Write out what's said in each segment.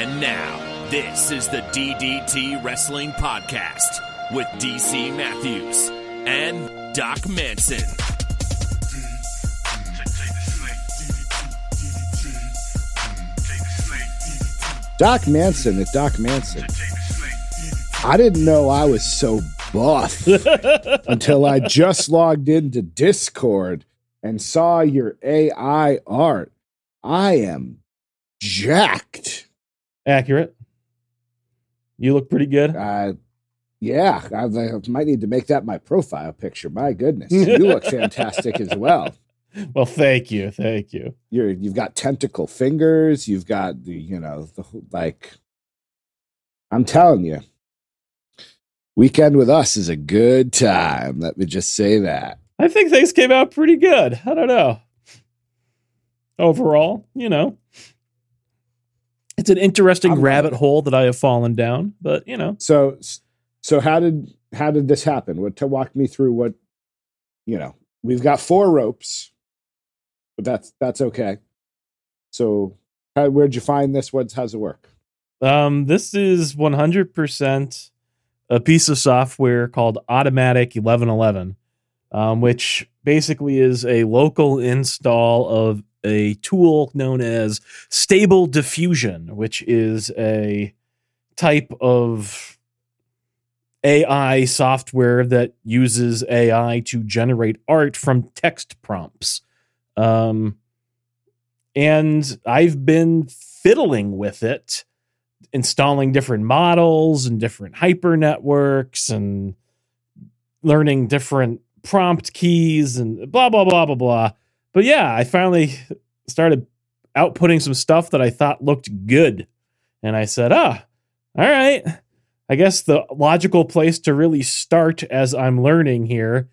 And now, this is the DDT Wrestling Podcast with DC Matthews and Doc Manson. Doc Manson at Doc Manson. I didn't know I was so buff until I just logged into Discord and saw your AI art. I am jacked. Accurate. You look pretty good. Uh, yeah, I, I might need to make that my profile picture. My goodness, you look fantastic as well. Well, thank you, thank you. You're you've got tentacle fingers. You've got the you know the like. I'm telling you, weekend with us is a good time. Let me just say that. I think things came out pretty good. I don't know. Overall, you know, it's an interesting I'm- rabbit hole that I have fallen down, but you know, So so how did how did this happen? What to walk me through what you know? We've got four ropes, but that's that's okay. So how, where'd you find this? What how's it work? um, this is 100% a piece of software called Automatic 1111, um, which basically is a local install of a tool known as Stable Diffusion, which is a type of AI software that uses AI to generate art from text prompts. Um, and I've been fiddling with it, installing different models and different hyper networks and learning different prompt keys and blah, blah, blah, blah, blah. But yeah, I finally started outputting some stuff that I thought looked good. And I said, ah, all right. I guess the logical place to really start as I'm learning here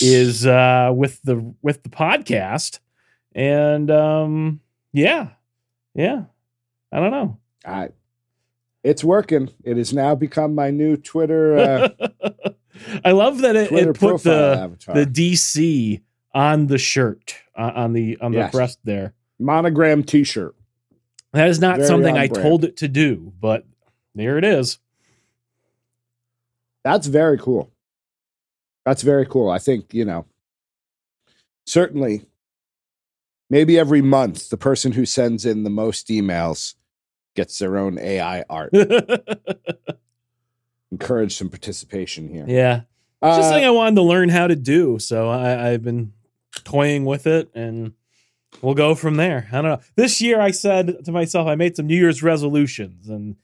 is uh with the with the podcast. And um yeah. Yeah. I don't know. I, it's working. It has now become my new Twitter uh, I love that it, Twitter it put the avatar. the DC on the shirt uh, on the on the Yes. breast there. monogram T-shirt. That is not Very something I brand. told it to do, but there it is. That's very cool. That's very cool. I think, you know, certainly maybe every month the person who sends in the most emails gets their own AI art. Encourage some participation here. yeah. Uh, just something I wanted to learn how to do. So I, I've been toying with it and we'll go from there. I don't know. This year I said to myself, I made some New Year's resolutions and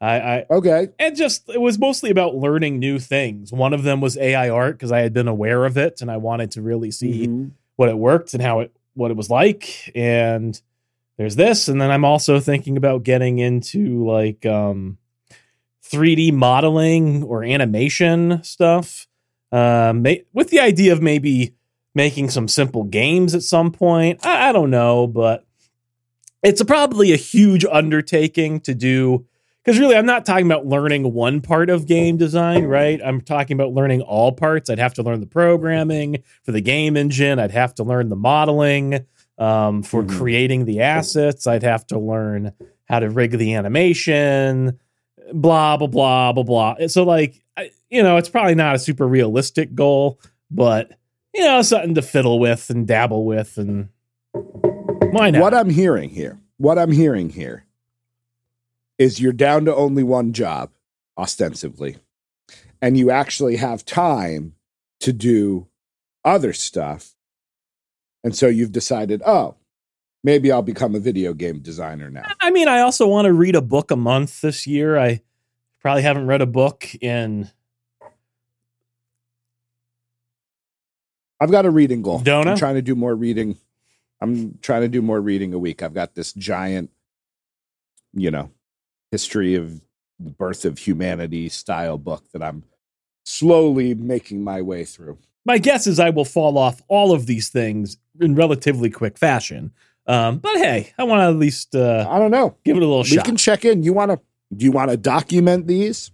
I, I okay. and just it was mostly about learning new things. One of them was AI art because I had been aware of it and I wanted to really see Mhm. what it worked and how it what it was like. And there's this, and then I'm also thinking about getting into like um 3D modeling or animation stuff. Um, with the idea of maybe making some simple games at some point. I, I don't know, but it's a, probably a huge undertaking to do because really i'm not talking about learning one part of game design right? I'm talking about learning all parts. I'd have to learn the programming for the game engine. I'd have to learn the modeling um, for Mhm. creating the assets. I'd have to learn how to rig the animation blah blah blah blah blah. So like I, you know it's probably not a super realistic goal but you know something to fiddle with and dabble with and why not What I'm hearing here, what I'm hearing here is you're down to only one job, ostensibly, and you actually have time to do other stuff. And so you've decided, oh, maybe I'll become a video game designer now. I mean, I also want to read a book a month this year. I probably haven't read a book in I've got a reading goal. Dona? I'm trying to do more reading. I'm trying to do more reading a week. I've got this giant, you know, history of the birth of humanity style book that I'm slowly making my way through. my guess is I will fall off all of these things in relatively quick fashion. Um, but hey, I want to at least uh, I don't know. give it a little we shot. can check in. You want to? Do you want to document these?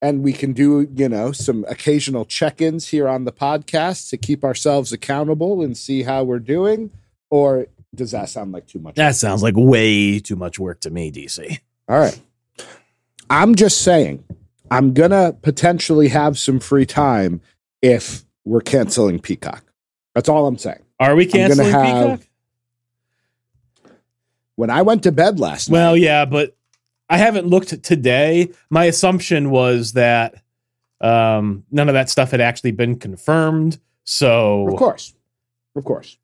And we can do, you know, some occasional check-ins here on the podcast to keep ourselves accountable and see how we're doing. Or does that sound like too much? That sounds like way too much work to me, DC. All right. I'm just saying, I'm going to potentially have some free time if we're canceling Peacock. That's all I'm saying. Are we gonna canceling have- Peacock? When I went to bed last night? Well, night, yeah, but I haven't looked today. My assumption was that um, none of that stuff had actually been confirmed. So of course. Of course.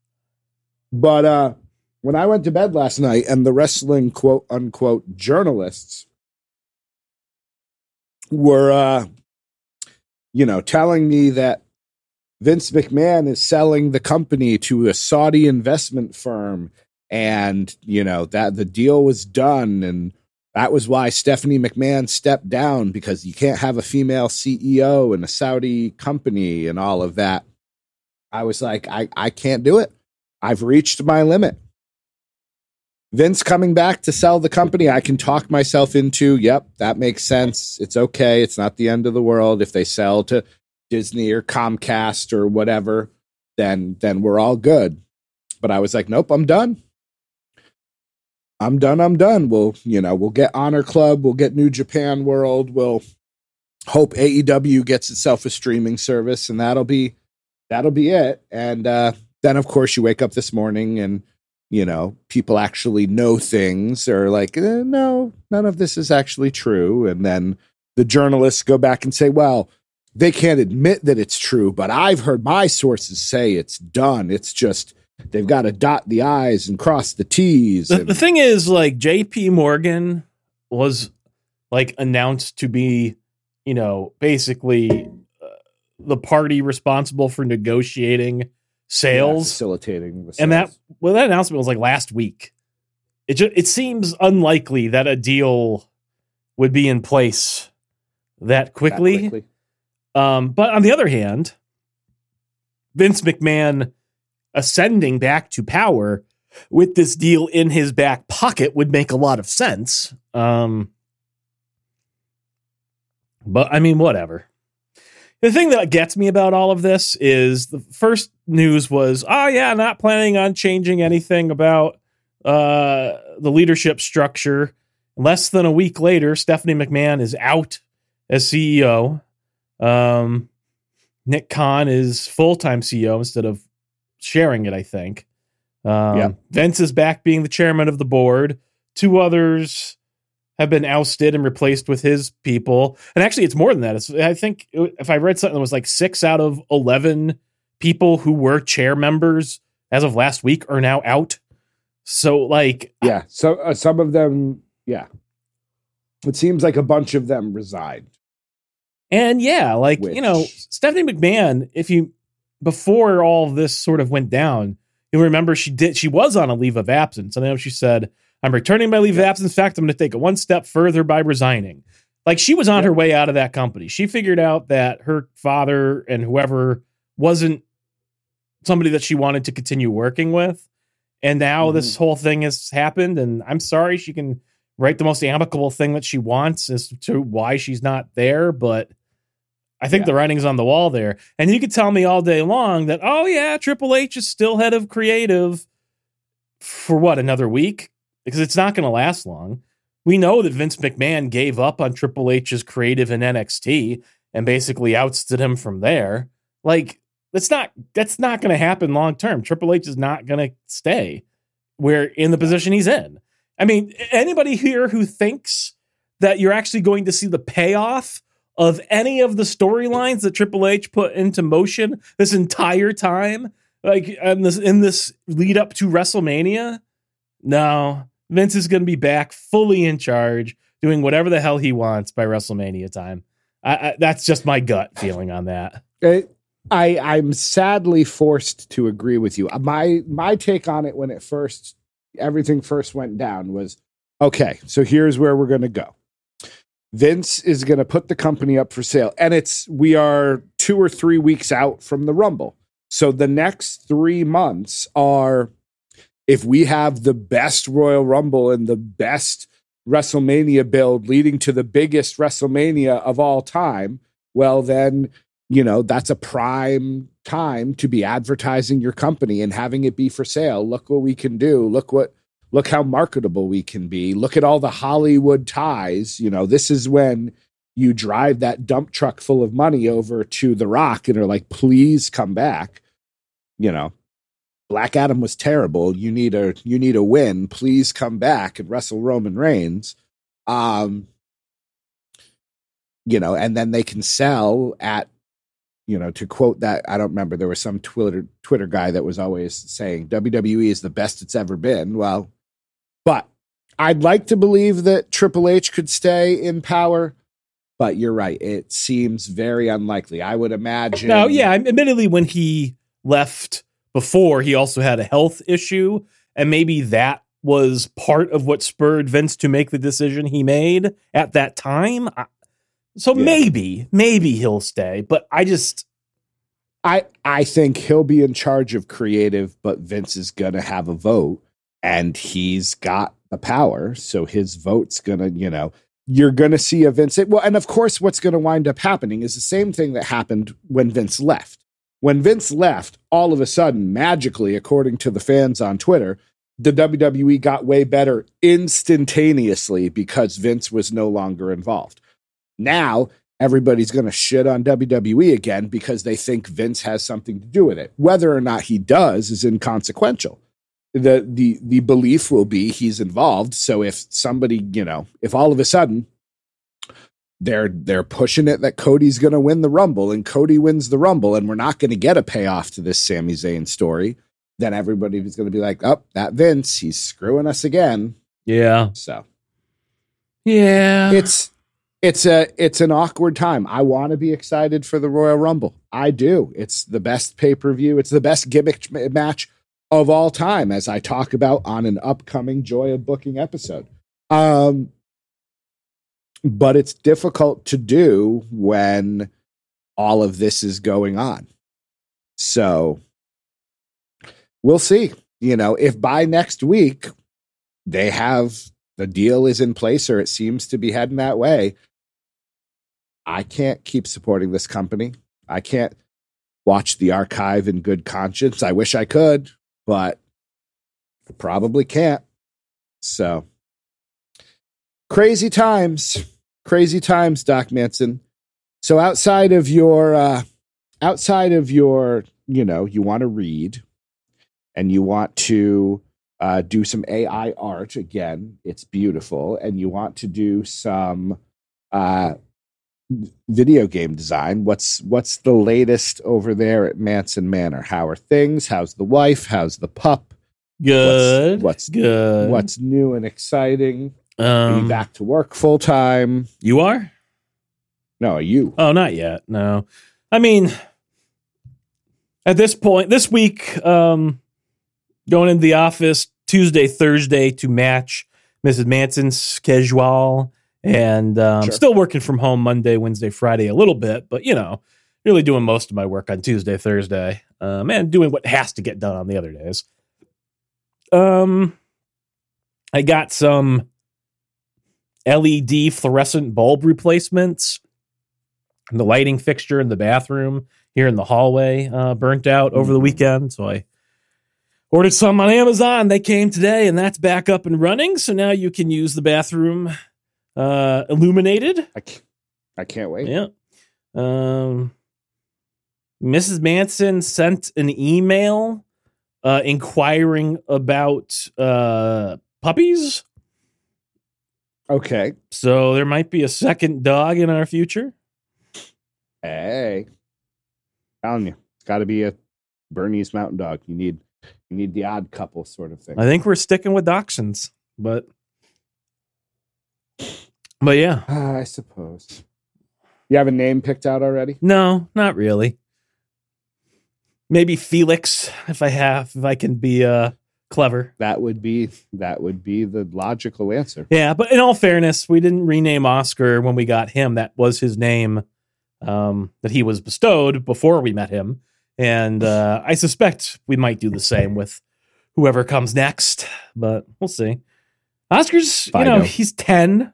But uh when I went to bed last night and the wrestling quote unquote journalists were uh you know telling me that Vince McMahon is selling the company to a Saudi investment firm and you know that the deal was done and that was why Stephanie McMahon stepped down because you can't have a female CEO in a Saudi company and all of that. I was like, I, I can't do it. I've reached my limit. Vince coming back to sell the company, I can talk myself into, yep, that makes sense. It's okay. It's not the end of the world. If they sell to Disney or Comcast or whatever, then then we're all good. But I was like, nope, I'm done. I'm done. I'm done. We'll, you know, we'll get Honor Club, we'll get New Japan World, we'll hope AEW gets itself a streaming service, and that'll be that'll be it. And uh, then, of course, you wake up this morning and you know people actually know things, or like, eh, no, none of this is actually true. And then the journalists go back and say, well, they can't admit that it's true, but I've heard my sources say it's done. It's just they've got to dot the i's and cross the t's. the, and- the thing is, like J.P. Morgan was like announced to be, you know, basically uh, the party responsible for negotiating yeah, sales. facilitating, the and that well that announcement was like last week it just it seems unlikely that a deal would be in place that That quickly, um but on the other hand vince mcmahon ascending back to power with this deal in his back pocket would make a lot of sense um but i mean whatever the thing that gets me about all of this is the first news was, oh yeah, not planning on changing anything about uh, the leadership structure. Less than a week later, Stephanie McMahon is out as CEO. Um, Nick Khan is full time CEO instead of sharing it. I think. Um, Yeah. Vince is back being the chairman of the board. Two others have been ousted and replaced with his people. And actually, it's more than that. It's, I think if I read something that was like six out of 11 people who were chair members as of last week are now out. So, like, Yeah. So uh, some of them, yeah. It seems like a bunch of them resigned. and yeah, like, you know, Stephanie McMahon, if you, before all this sort of went down, you'll remember she did, she was on a leave of absence. And I know she said, I'm returning my leave of absence. In fact, I'm going to take it one step further by resigning. Like she was on her way out of that company. She figured out that her father and whoever wasn't somebody that she wanted to continue working with. And now Mm-hmm. this whole thing has happened. And I'm sorry she can write the most amicable thing that she wants as to why she's not there. But I think Yeah. the writing's on the wall there. And you could tell me all day long that, oh, yeah, Triple H is still head of creative for what, another week? Because it's not going to last long. We know that Vince McMahon gave up on Triple H's creative in NXT and basically ousted him from there. Like, that's not that's not going to happen long term. Triple H is not going to stay where in the position he's in. I mean, anybody here who thinks that you're actually going to see the payoff of any of the storylines that Triple H put into motion this entire time, like in this in this lead up to WrestleMania, no, Vince is going to be back fully in charge, doing whatever the hell he wants by WrestleMania time. I, I, that's just my gut feeling on that. It, I I'm sadly forced to agree with you. My my take on it when it first everything first went down was okay. So here's where we're going to go. Vince is going to put the company up for sale, and it's we are two or three weeks out from the Rumble. So the next three months are if we have the best Royal Rumble and the best WrestleMania build leading to the biggest WrestleMania of all time, well then you know that's a prime time to be advertising your company and having it be for sale. Look what we can do. Look what look how marketable we can be. Look at all the Hollywood ties. You know, this is when you drive that dump truck full of money over to The Rock and are like, please come back. You know, Black Adam was terrible. You need a you need a win. Please come back and wrestle Roman Reigns. Um, you know, and then they can sell at, you know, to quote that I don't remember. There was some Twitter Twitter guy that was always saying WWE is the best it's ever been. Well, but I'd like to believe that Triple H could stay in power but you're right. It seems very unlikely. I would imagine. Now, yeah, admittedly, when he left before, he also had a health issue, and maybe that was part of what spurred Vince to make the decision he made at that time. So yeah. maybe, maybe he'll stay, but I just. I, I think he'll be in charge of creative, but Vince is going to have a vote and he's got the power. So his vote's going to, you know, you're going to see a Vince. Well, and of course, what's going to wind up happening is the same thing that happened when Vince left. When Vince left, all of a sudden, magically, according to the fans on Twitter, the WWE got way better instantaneously because Vince was no longer involved. Now, everybody's going to shit on WWE again because they think Vince has something to do with it. Whether or not he does is inconsequential the the the belief will be he's involved. So if somebody, you know, if all of a sudden they're they're pushing it that Cody's going to win the Rumble and Cody wins the Rumble and we're not going to get a payoff to this Sami Zayn story, then everybody is going to be like, "Oh, that Vince, he's screwing us again." Yeah. So yeah, it's it's a it's an awkward time. I want to be excited for the Royal Rumble. I do. It's the best pay per view. It's the best gimmick match of all time, as I talk about on an upcoming Joy of Booking episode. Um, but it's difficult to do when all of this is going on. So we'll see. You know, if by next week they have the deal is in place or it seems to be heading that way, I can't keep supporting this company. I can't watch the archive in good conscience. I wish I could but probably can't. So crazy times, crazy times, Doc Manson. So outside of your, uh, outside of your, you know, you want to read and you want to uh, do some AI art again. It's beautiful, and you want to do some uh, video game design. What's what's the latest over there at Manson Manor? How are things? How's the wife? How's the pup? Good. What's, what's good? What's new and exciting? Um, back to work full time. You are? No, are you? Oh, not yet. No. I mean, at this point, this week, um, going into the office Tuesday, Thursday to match Mrs. Manson's schedule and um, sure. still working from home Monday, Wednesday, Friday a little bit, but you know, really doing most of my work on Tuesday, Thursday, um, and doing what has to get done on the other days. Um, I got some LED fluorescent bulb replacements. The lighting fixture in the bathroom here in the hallway uh, burnt out over the mm-hmm. weekend, so I ordered some on Amazon. They came today, and that's back up and running. So now you can use the bathroom uh, illuminated. I can't, I can't wait. Yeah. Um, Mrs. Manson sent an email uh, inquiring about uh, puppies. Okay. So there might be a second dog in our future. Hey, telling you, it's got to be a Bernese Mountain Dog. You need you need the odd couple sort of thing. I think we're sticking with dachshunds, but but yeah, uh, I suppose. You have a name picked out already? No, not really. Maybe Felix, if I have, if I can be uh clever. That would be that would be the logical answer. Yeah, but in all fairness, we didn't rename Oscar when we got him. That was his name um, that he was bestowed before we met him, and uh, I suspect we might do the same with whoever comes next. But we'll see. Oscar's, you know, he's ten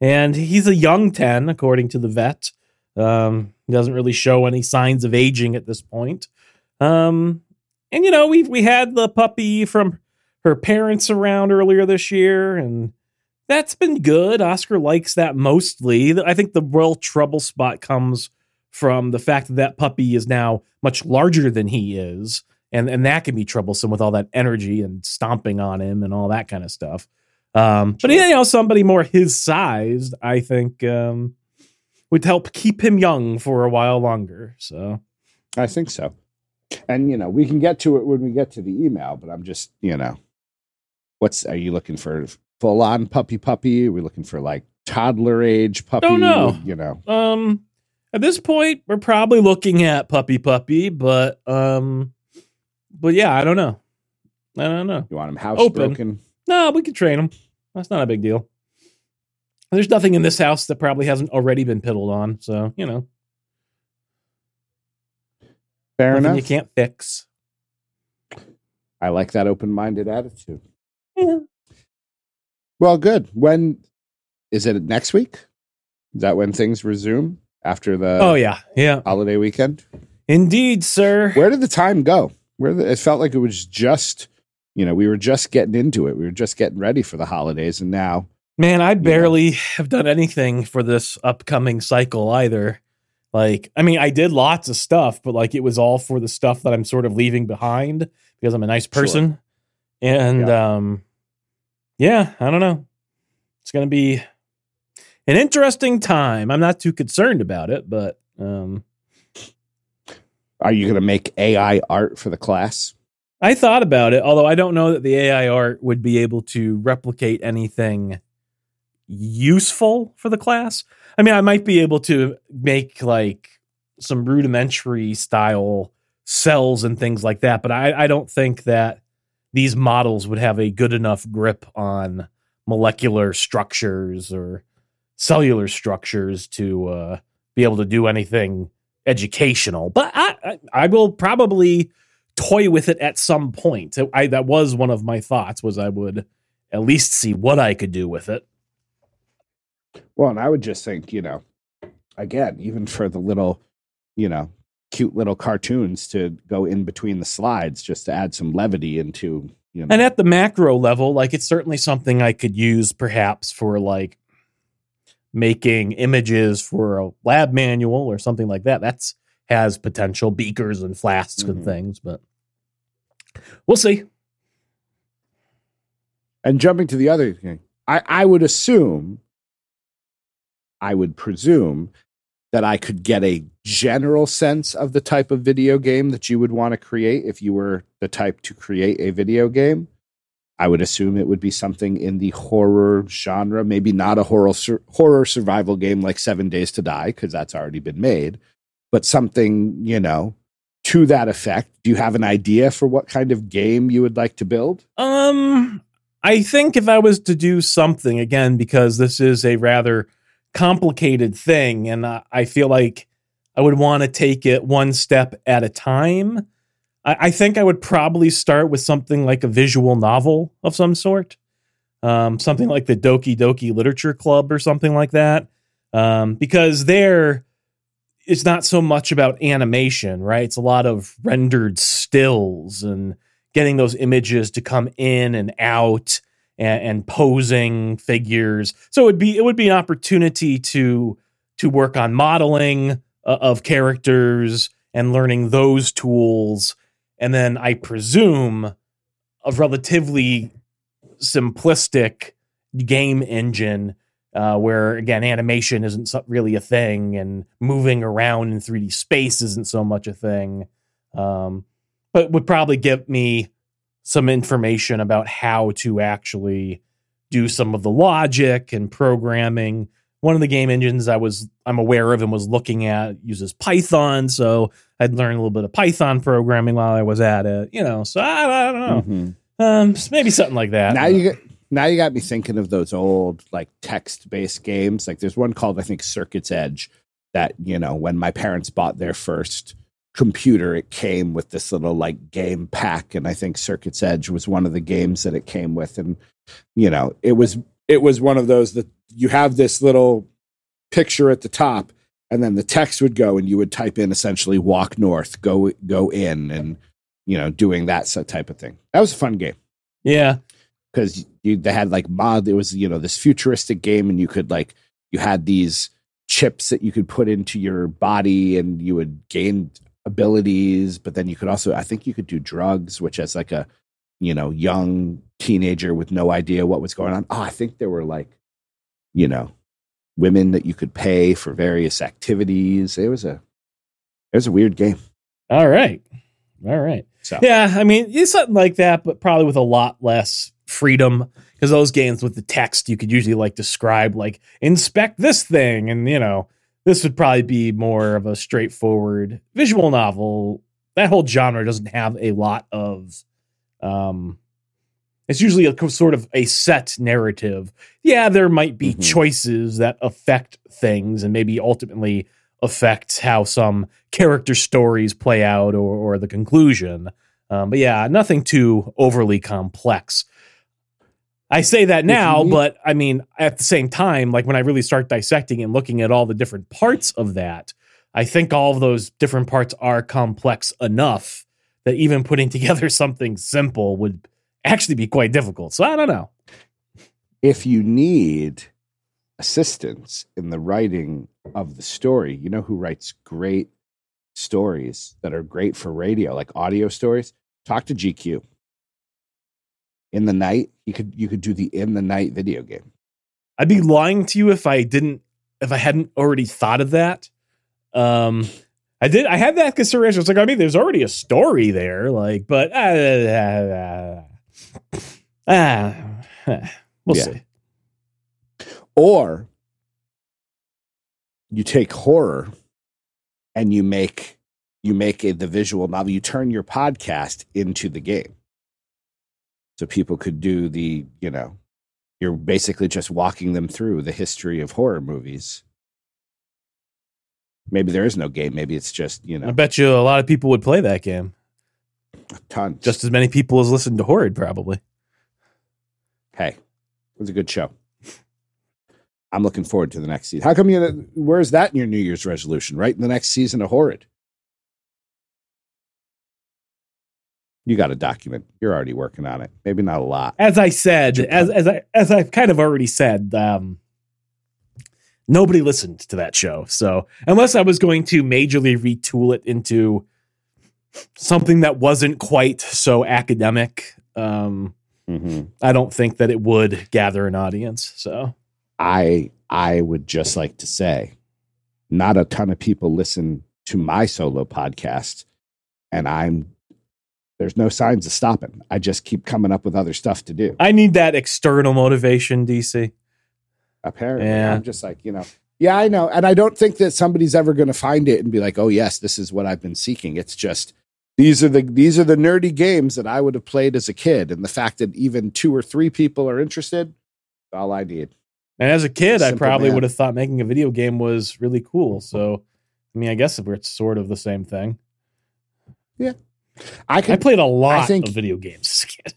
and he's a young 10 according to the vet um, he doesn't really show any signs of aging at this point Um, and you know, we we had the puppy from her parents around earlier this year, and that's been good. Oscar likes that mostly. I think the real trouble spot comes from the fact that that puppy is now much larger than he is, and and that can be troublesome with all that energy and stomping on him and all that kind of stuff. Um, but you know, somebody more his size, I think, um, would help keep him young for a while longer. So, I think so. And you know, we can get to it when we get to the email. But I'm just, you know, what's are you looking for? Full on puppy puppy? Are we looking for like toddler age puppy? Don't know. You know, um, at this point, we're probably looking at puppy puppy, but um, but yeah, I don't know. I don't know. you want him housebroken? Open. No, we could train him. That's not a big deal. There's nothing in this house that probably hasn't already been piddled on, so you know, Fair nothing enough. you can't fix. I like that open minded attitude. Yeah. Well, good. When is it next week? Is that when things resume after the oh yeah, yeah, holiday weekend? indeed, sir. Where did the time go? Where the, it felt like it was just, you know, we were just getting into it. We were just getting ready for the holidays, and now Man, I barely have done anything for this upcoming cycle either. Like, I mean, I did lots of stuff, but like it was all for the stuff that I'm sort of leaving behind because I'm a nice Sure. person. And um yeah, I don't know. It's going to be an interesting time. I'm not too concerned about it, but um are you going to make AI art for the class? I thought about it, although I don't know that the AI art would be able to replicate anything useful for the class. I mean, I might be able to make like some rudimentary style cells and things like that, but I, I don't think that these models would have a good enough grip on molecular structures or cellular structures to uh, be able to do anything educational. But I, I, I will probably toy with it at some point. I that was one of my thoughts was I would at least see what I could do with it. Well, and I would just think, you know, again, even for the little, you know, cute little cartoons to go in between the slides just to add some levity into, you know. And at the macro level, like it's certainly something I could use perhaps for like making images for a lab manual or something like that. That's has potential beakers and flasks and Mhm. things, but we'll see. And jumping to the other thing, I, I would assume, I would presume that I could get a general sense of the type of video game that you would want to create if you were the type to create a video game. I would assume it would be something in the horror genre, maybe not a horror horror survival game like Seven Days to Die because that's already been made, but something you know to that effect. Do you have an idea for what kind of game you would like to build? Um, I think if I was to do something again, because this is a rather complicated thing, and I, I feel like I would want to take it one step at a time. I, I think I would probably start with something like a visual novel of some sort, um, something like the Doki Doki Literature Club or something like that, um, because there it's not so much about animation, right? It's a lot of rendered stills and getting those images to come in and out and, and posing figures. So it would be it would be an opportunity to to work on modeling uh, of characters and learning those tools, and then I presume a relatively simplistic game engine uh, where again animation isn't really a thing and moving around in 3D space isn't so much a thing. Um, but would probably give me some information about how to actually do some of the logic and programming. One of the game engines I was I'm aware of and was looking at uses Python, so I'd learn a little bit of Python programming while I was at it. You know, so I, I don't know, Mhm. um, maybe something like that. now you get now you got me thinking of those old like text based games. Like there's one called i think circuit's edge that you know when my parents bought their first computer it came with this little like game pack and i think circuit's edge was one of the games that it came with. And you know it was it was one of those that you have this little picture at the top and then the text would go and you would type in essentially walk north go go in and you know doing that type of thing. That was a fun game. Yeah. Because you they had like mod it was you know this futuristic game and you could like you had these chips that you could put into your body and you would gain abilities but then you could also i think you could do drugs which as like a you know young teenager with no idea what was going on oh i think there were like you know women that you could pay for various activities it was a it was a weird game All right. All right. so Yeah, I mean, it's something like that, but probably with a lot less freedom. Because those games with the text, you could usually like describe, like, inspect this thing. And, you know, this would probably be more of a straightforward visual novel. That whole genre doesn't have a lot of, um, it's usually a sort of a set narrative. Yeah, there might be Mhm. choices that affect things and maybe ultimately affect how some character stories play out or, or the conclusion. Um, but yeah, nothing too overly complex. I say that now, need- but I mean, at the same time, like when I really start dissecting and looking at all the different parts of that, I think all of those different parts are complex enough that even putting together something simple would actually be quite difficult. So I don't know. if you need assistance in the writing of the story, you know who writes great stories that are great for radio, like audio stories? Talk to GQ. In the night, you could you could do the in the night video game. I'd be lying to you if I didn't if I hadn't already thought of that. Um I did I had that consideration. It's like, I mean, there's already a story there, like, but uh, uh, uh, uh, we'll Yeah. see. Or you take horror and you make you make a, the visual novel. You turn your podcast into the game, so people could do the you know, you're basically just walking them through the history of horror movies. Maybe there is no game. Maybe it's just you know. I bet you a lot of people would play that game. tons. Just as many people as listen to Horrid, probably. hey, it was a good show. I'm looking forward to the next season. How come you? Where's that in your New Year's resolution? Right in the next season of Horrid. You got a document. You're already working on it. Maybe not a lot. As I said, as as I as I've kind of already said, um, nobody listened to that show. So unless I was going to majorly retool it into something that wasn't quite so academic, um, Mhm. I don't think that it would gather an audience. So I I would just like to say, not a ton of people listen to my solo podcast, and I'm there's no signs of stopping. I just keep coming up with other stuff to do. I need that external motivation, DC. apparently Yeah. i'm just like you know yeah i know and i don't think that somebody's ever going to find it and be like oh yes this is what i've been seeking it's just these are the these are the nerdy games that i would have played as a kid and the fact that even two or three people are interested all i need And as a kid, I probably math. would have thought making a video game was really cool. So, I mean, I guess it's sort of the same thing. i I could played a lot think- of video games as a kid.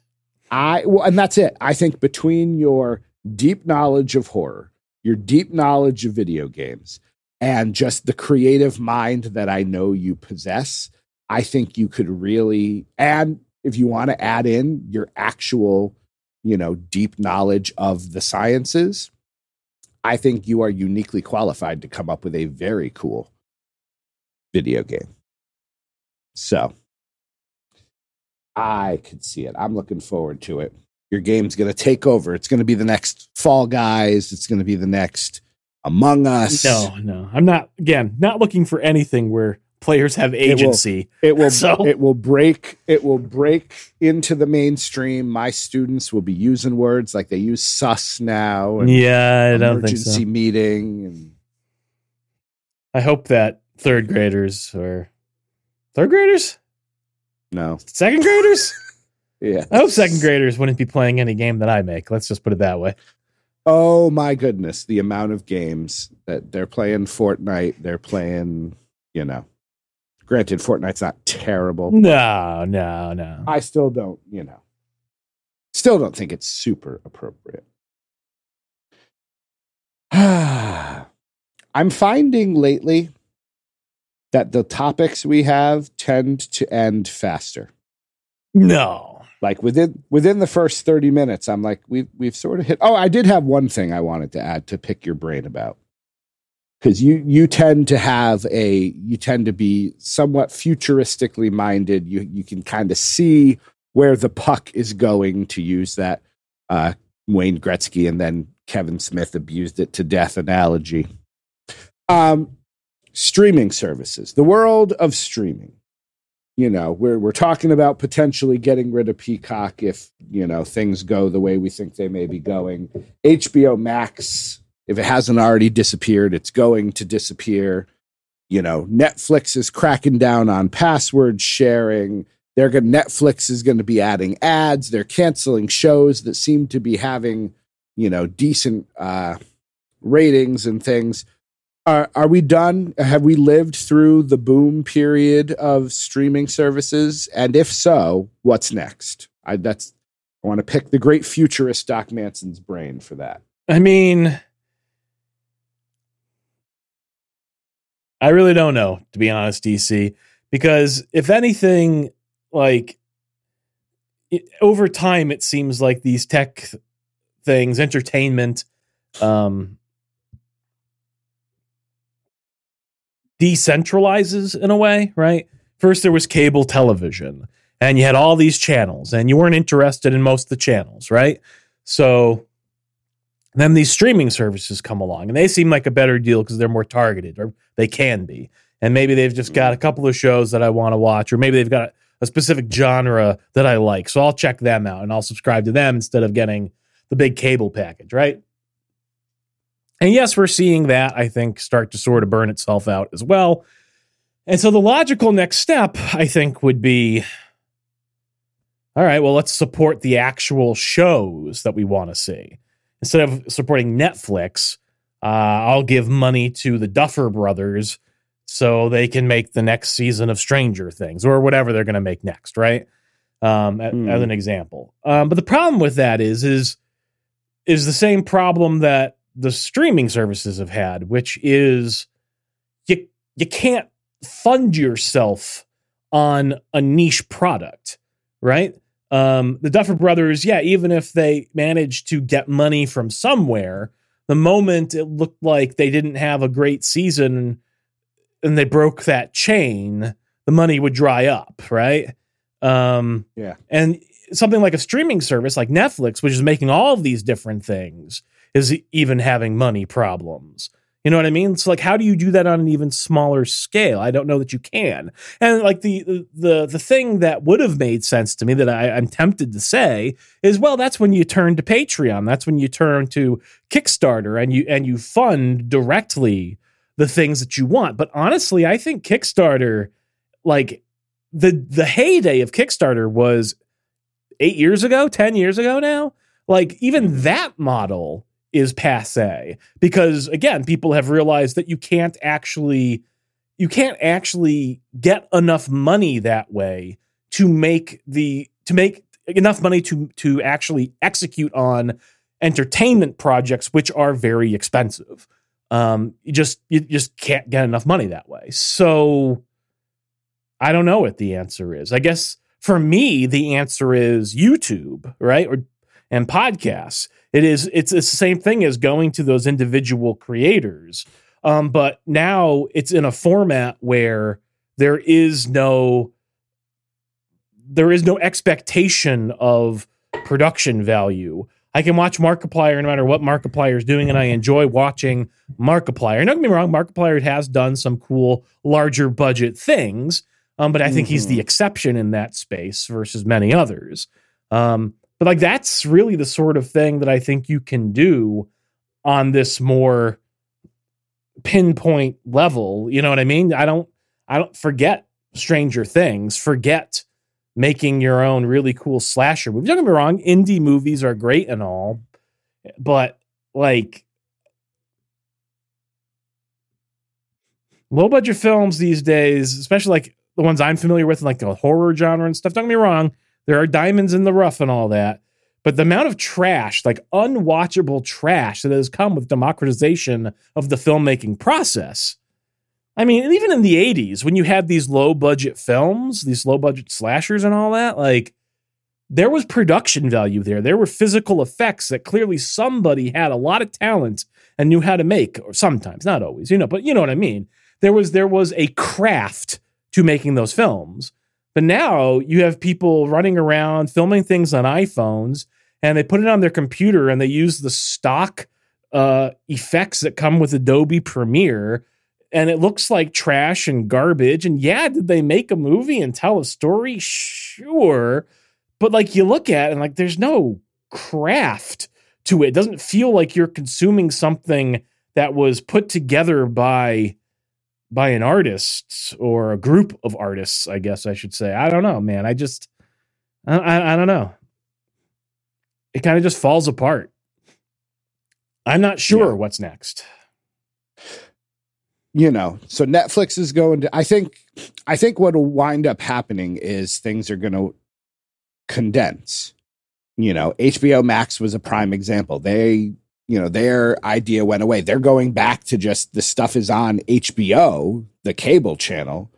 I well, and that's it. I think between your deep knowledge of horror, your deep knowledge of video games, and just the creative mind that I know you possess, I think you could really and if you want to add in your actual, you know, deep knowledge of the sciences, I think you are uniquely qualified to come up with a very cool video game. So, I could see it. I'm looking forward to it. Your game's going to take over. It's going to be the next Fall Guys. It's going to be the next Among Us. No, no, I'm not. Again, not looking for anything where players have agency. It will So- it will break it will break into the mainstream. My students will be using words like they use sus now and yeah, I don't think emergency so. meeting and I hope that third graders or third graders, no. second graders. Yeah. I hope second graders wouldn't be playing any game that I make. Let's just put it that way. Oh my goodness, the amount of games that they're playing Fortnite, they're playing, you know. Granted, Fortnite's not terrible. No, no, no. I still don't, you know. Still don't think it's super appropriate. I'm finding lately that the topics we have tend to end faster. No. Like within within the first 30 minutes, I'm like, we've we've sort of hit. Oh, I did have one thing I wanted to add to pick your brain about. Because you you tend to have a you tend to be somewhat futuristically minded. You you can kind of see where the puck is going to use that uh, Wayne Gretzky and then Kevin Smith abused it to death analogy. Um, streaming services, the world of streaming. You know, we're we're talking about potentially getting rid of Peacock if you know things go the way we think they may be going. HBO Max, if it hasn't already disappeared, it's going to disappear. You know, Netflix is cracking down on password sharing. They're gonna Netflix is going to be adding ads. They're canceling shows that seem to be having, you know, decent uh, ratings and things. Are are we done? Have we lived through the boom period of streaming services? And if so, what's next? I that's I want to pick the great futurist Doc Manson's brain for that. I mean, I really don't know, to be honest, DC, because if anything, like it, over time, it seems like these tech things, entertainment, um, decentralizes in a way, right? First, there was cable television, and you had all these channels, and you weren't interested in most of the channels, right? So then these streaming services come along, and they seem like a better deal because they're more targeted, or they can be. And maybe they've just got a couple of shows that I want to watch, or maybe they've got a specific genre that I like. So I'll check them out and I'll subscribe to them instead of getting the big cable package, right? And yes, we're seeing that, I think, start to sort of burn itself out as well. And so the logical next step, I think, would be all right, well, let's support the actual shows that we want to see. Instead of supporting Netflix, uh, I'll give money to the Duffer Brothers so they can make the next season of Stranger Things or whatever they're going to make next, right? Um, mm. As an example. Um, but the problem with that is, is, is the same problem that the streaming services have had, which is you you can't fund yourself on a niche product, right? Um, the Duffer Brothers, yeah, even if they managed to get money from somewhere, the moment it looked like they didn't have a great season and they broke that chain, the money would dry up, right? Um, yeah. And something like a streaming service like Netflix, which is making all of these different things, is even having money problems. You know what I mean? It's like, how do you do that on an even smaller scale? I don't know that you can. And like the the the thing that would have made sense to me that I, I'm tempted to say is, well, that's when you turn to Patreon. That's when you turn to Kickstarter and you and you fund directly the things that you want. But honestly, I think Kickstarter, like the the heyday of Kickstarter was eight years ago, ten years ago now. Like even that model is passe. Because again people have realized that you can't actually you can't actually get enough money that way to make the to make enough money to to actually execute on entertainment projects which are very expensive. Um you just you just can't get enough money that way. So i don't know what the answer is. I guess for me the answer is youtube right? Or and podcasts it is it's, it's the same thing as going to those individual creators. Um, but now it's in a format where there is no there is no expectation of production value. I can watch Markiplier no matter what Markiplier is doing, and I enjoy watching Markiplier. Don't get me wrong, Markiplier has done some cool, larger budget things, um, but I think mm-hmm. he's the mm-hmm. exception in that space versus many others. Um, but like that's really the sort of thing that I think you can do on this more pinpoint level. You know what I mean? I don't I don't forget Stranger Things, forget making your own really cool slasher movies. Don't get me wrong, indie movies are great and all, but like low budget films these days, especially like the ones I'm familiar with, like the horror genre and stuff. Don't get me wrong, there are diamonds in the rough and all that. but the amount of trash, like unwatchable trash that has come with democratization of the filmmaking process. I mean, even in the 80s, when you had these low budget films, these low budget slashers and all that, like there was production value there. There were physical effects that clearly somebody had a lot of talent and knew how to make, or sometimes, not always, you know, but you know what I mean. There was there was a craft to making those films. But now you have people running around filming things on iPhones and they put it on their computer and they use the stock uh, effects that come with Adobe Premiere and it looks like trash and garbage. And yeah, did they make a movie and tell a story? Sure. But like you look at it and like there's no craft to it. It doesn't feel like you're consuming something that was put together by by an artist or a group of artists, I guess I should say. I don't know, man. I just I, I, I don't know. It kind of just falls apart. I'm not sure yeah. what's next you know so netflix is going to i think i think what'll wind up happening is things are going to condense you know hbo max was a prime example they you know their idea went away. They're going back to just the stuff is on hbo the cable channel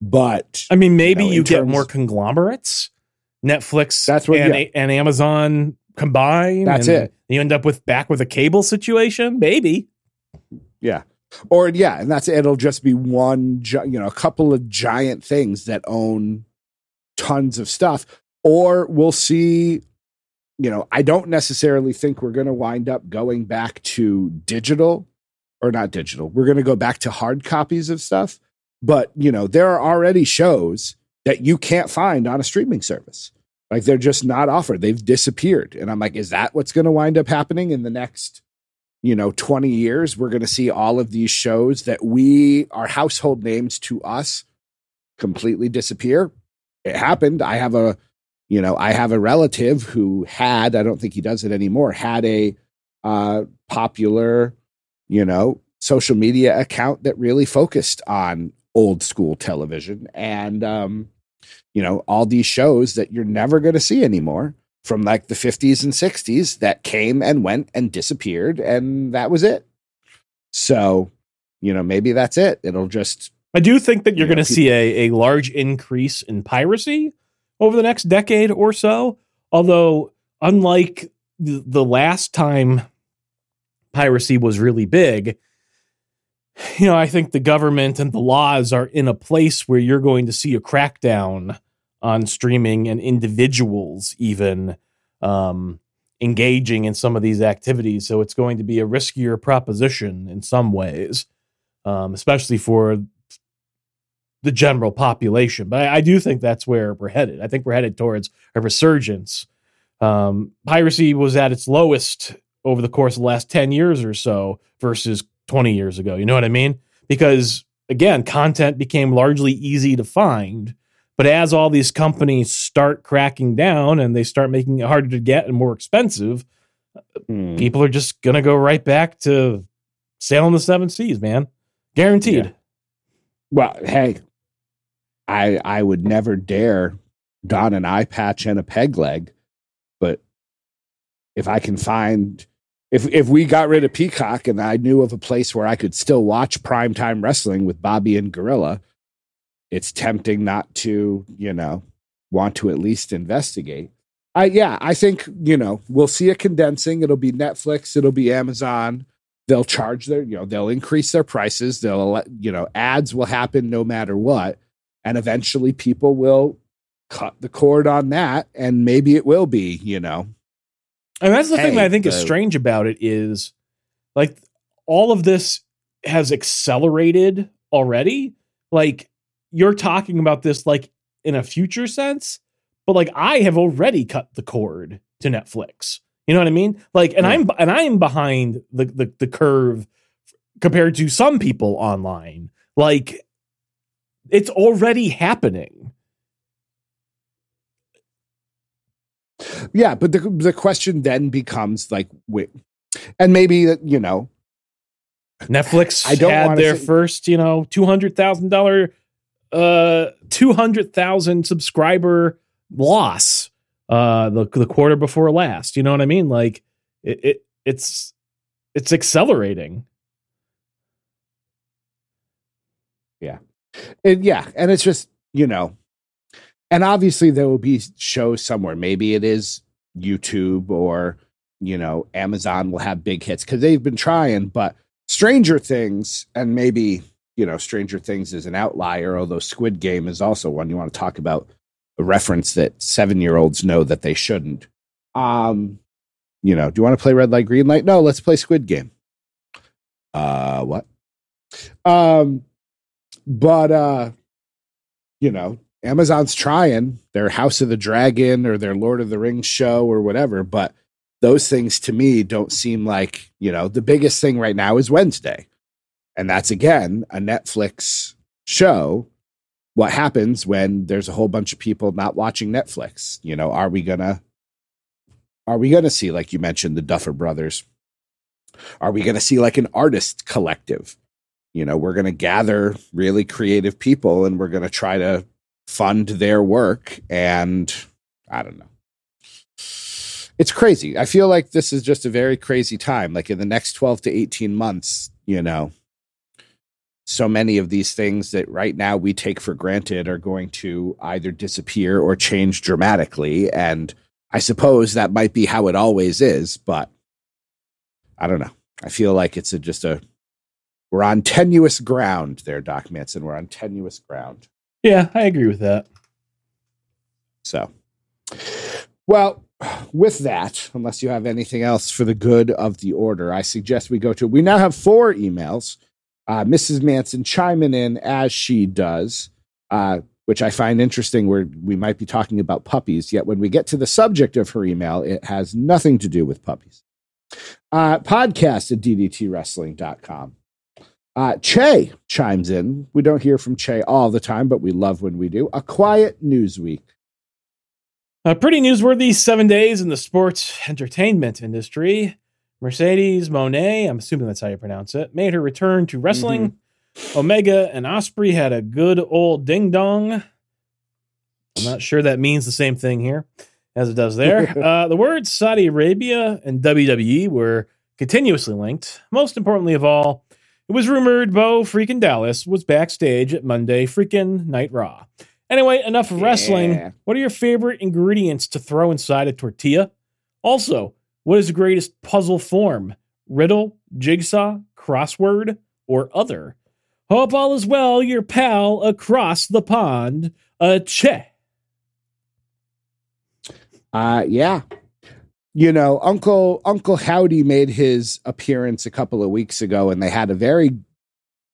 but i mean maybe you, know, you get terms, more conglomerates netflix that's what and, yeah. and amazon combine that's it. you end up with back with a cable situation? Maybe. Yeah. Or yeah, and that's it'll just be one, you know, a couple of giant things that own tons of stuff. Or we'll see, you know, I don't necessarily think we're going to wind up going back to digital or not digital. We're going to go back to hard copies of stuff. But, you know, there are already shows that you can't find on a streaming service. Like they're just not offered. They've disappeared. And I'm like, is that what's going to wind up happening in the next you know 20 years we're going to see all of these shows that we are household names to us completely disappear it happened i have a you know i have a relative who had i don't think he does it anymore had a uh, popular you know social media account that really focused on old school television. And um you know all these shows that you're never going to see anymore from like the 50s and 60s that came and went and disappeared and that was it. So you know maybe that's it. It'll just i do think that you're you going to see a, a large increase in piracy over the next decade or so although unlike the, last time piracy was really big you know i think the government and the laws are in a place where you're going to see a crackdown on streaming and individuals even um, engaging in some of these activities. So it's going to be a riskier proposition in some ways, um, especially for the general population. But I, I, do think that's where we're headed. I think we're headed towards a resurgence. Um, piracy was at its lowest over the course of the last 10 years or so versus 20 years ago. You know what I mean? Because again, content became largely easy to find but as all these companies start cracking down and they start making it harder to get and more expensive, hmm. people are just going to go right back to sailing the seven seas, man. Guaranteed. Yeah. Well, hey, I I would never dare don an eye patch and a peg leg, but if I can find if if we got rid of Peacock and I knew of a place where I could still watch primetime wrestling with Bobby and Gorilla, it's tempting not to, you know, want to at least investigate. I yeah, I think, you know, we'll see a condensing. It'll be Netflix, it'll be Amazon. They'll charge their, you know, they'll increase their prices. They'll you know, ads will happen no matter what. And eventually people will cut the cord on that and maybe it will be, you know. And that's the hey, thing that I think the, is strange about it is like all of this has accelerated already. Like you're talking about this like in a future sense, but like I have already cut the cord to Netflix. You know what I mean? Like, and yeah. I'm and I'm behind the, the the curve compared to some people online. Like, it's already happening. Yeah, but the the question then becomes like, wait, and maybe you know, Netflix I don't had their say- first, you know, two hundred thousand dollar uh 200,000 subscriber loss uh, the the quarter before last. You know what I mean? Like it, it it's it's accelerating. And yeah, and it's just, you know, and obviously there will be shows somewhere. Maybe it is YouTube or, you know, Amazon will have big hits because they've been trying, but Stranger Things and maybe, you know, Stranger Things is an outlier, although Squid Game is also one you want to talk about a reference that seven year olds know that they shouldn't. Um, you know, do you want to play red light, green light? No, let's play Squid Game. Uh, what? Um, but uh, you know, Amazon's trying their House of the Dragon or their Lord of the Rings show or whatever, but those things to me don't seem like, you know, the biggest thing right now is Wednesday. And that's again a Netflix show. What happens when there's a whole bunch of people not watching Netflix? You know, are we gonna are we gonna see, like you mentioned, the Duffer Brothers? Are we gonna see like an artist collective? You know we're going to gather really creative people and we're going to try to fund their work and i don't know. It's crazy. I feel like this is just a very crazy time. Like in the next 12 to 18 months you know so many of these things that right now we take for granted are going to either disappear or change dramatically. And i suppose that might be how it always is but i don't know. I feel like it's a, just a we're on tenuous ground there, Doc Manson. We're on tenuous ground. Yeah, I agree with that. So, well, with that, unless you have anything else for the good of the order, I suggest we go to. We now have four emails. Uh, Mrs. Manson chiming in as she does, uh, which I find interesting. Where we might be talking about puppies, yet when we get to the subject of her email, it has nothing to do with puppies. Uh, podcast at ddtwrestling.com. Uh, che chimes in. We don't hear from Che all the time, but we love when we do. A quiet news week. A pretty newsworthy seven days in the sports entertainment industry. Mercedes Moné, I'm assuming that's how you pronounce it, made her return to wrestling. Mm-hmm. Omega and Osprey had a good old ding dong. I'm not sure that means the same thing here as it does there. uh, the words Saudi Arabia and WWE were continuously linked. Most importantly of all, it was rumored Bo freaking Dallas was backstage at Monday freaking Night Raw. Anyway, enough of wrestling. What are your favorite ingredients to throw inside a tortilla? Also, what is the greatest puzzle form? Riddle, jigsaw, crossword, or other? Hope all is well, your pal across the pond, a che. Uh, yeah. You know, Uncle Uncle Howdy made his appearance a couple of weeks ago, and they had a very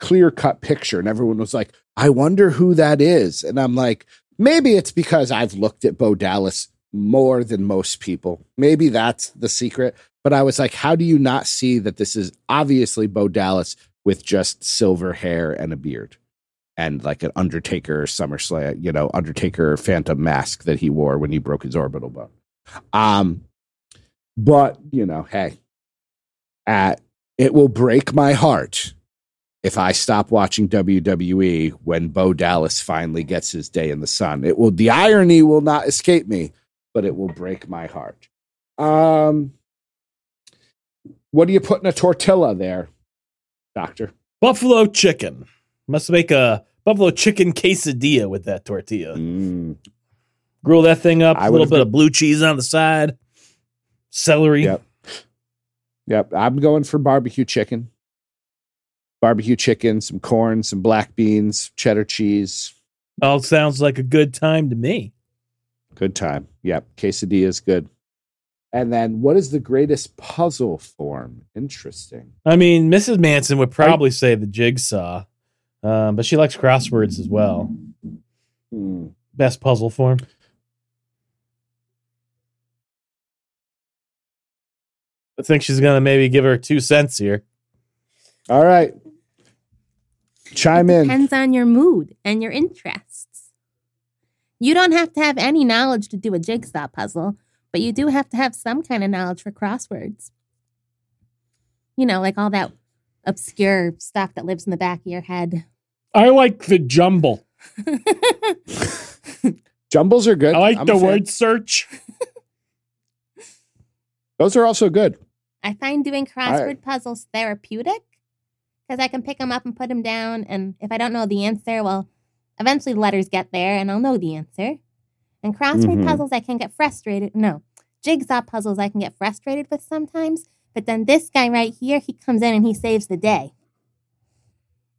clear cut picture, and everyone was like, "I wonder who that is." And I'm like, maybe it's because I've looked at Bo Dallas more than most people. Maybe that's the secret. But I was like, how do you not see that this is obviously Bo Dallas with just silver hair and a beard? And like an Undertaker SummerSlam, you know, Undertaker Phantom mask that he wore when he broke his orbital bone. Um, but, you know, hey, at, it will break my heart if I stop watching WWE when Bo Dallas finally gets his day in the sun. It will, the irony will not escape me, but it will break my heart. Um, what do you put in a tortilla there, Doctor? Buffalo chicken. Must make a buffalo chicken quesadilla with that tortilla. Mm, Grill that thing up, I a little bit been- of blue cheese on the side, celery. Yep. Yep. I'm going for barbecue chicken. Barbecue chicken, some corn, some black beans, cheddar cheese. All sounds like a good time to me. Good time. Yep. Quesadilla is good. And then what is the greatest puzzle form? Interesting. I mean, Mrs. Manson would probably say the jigsaw, um, but she likes crosswords as well. Hmm. Best puzzle form. I think she's gonna maybe give her two cents here. All right. Chime in. Depends on your mood and your interests. You don't have to have any knowledge to do a jigsaw puzzle, but you do have to have some kind of knowledge for crosswords. You know, like all that obscure stuff that lives in the back of your head. I like the jumble. Jumbles are good. I like I'm the word search. Those are also good. I find doing crossword puzzles therapeutic because I can pick them up and put them down. And if I don't know the answer, well, eventually letters get there and I'll know the answer. And crossword Mhm. puzzles, I can get frustrated. No, jigsaw puzzles, I can get frustrated with sometimes. But then this guy right here, he comes in and he saves the day.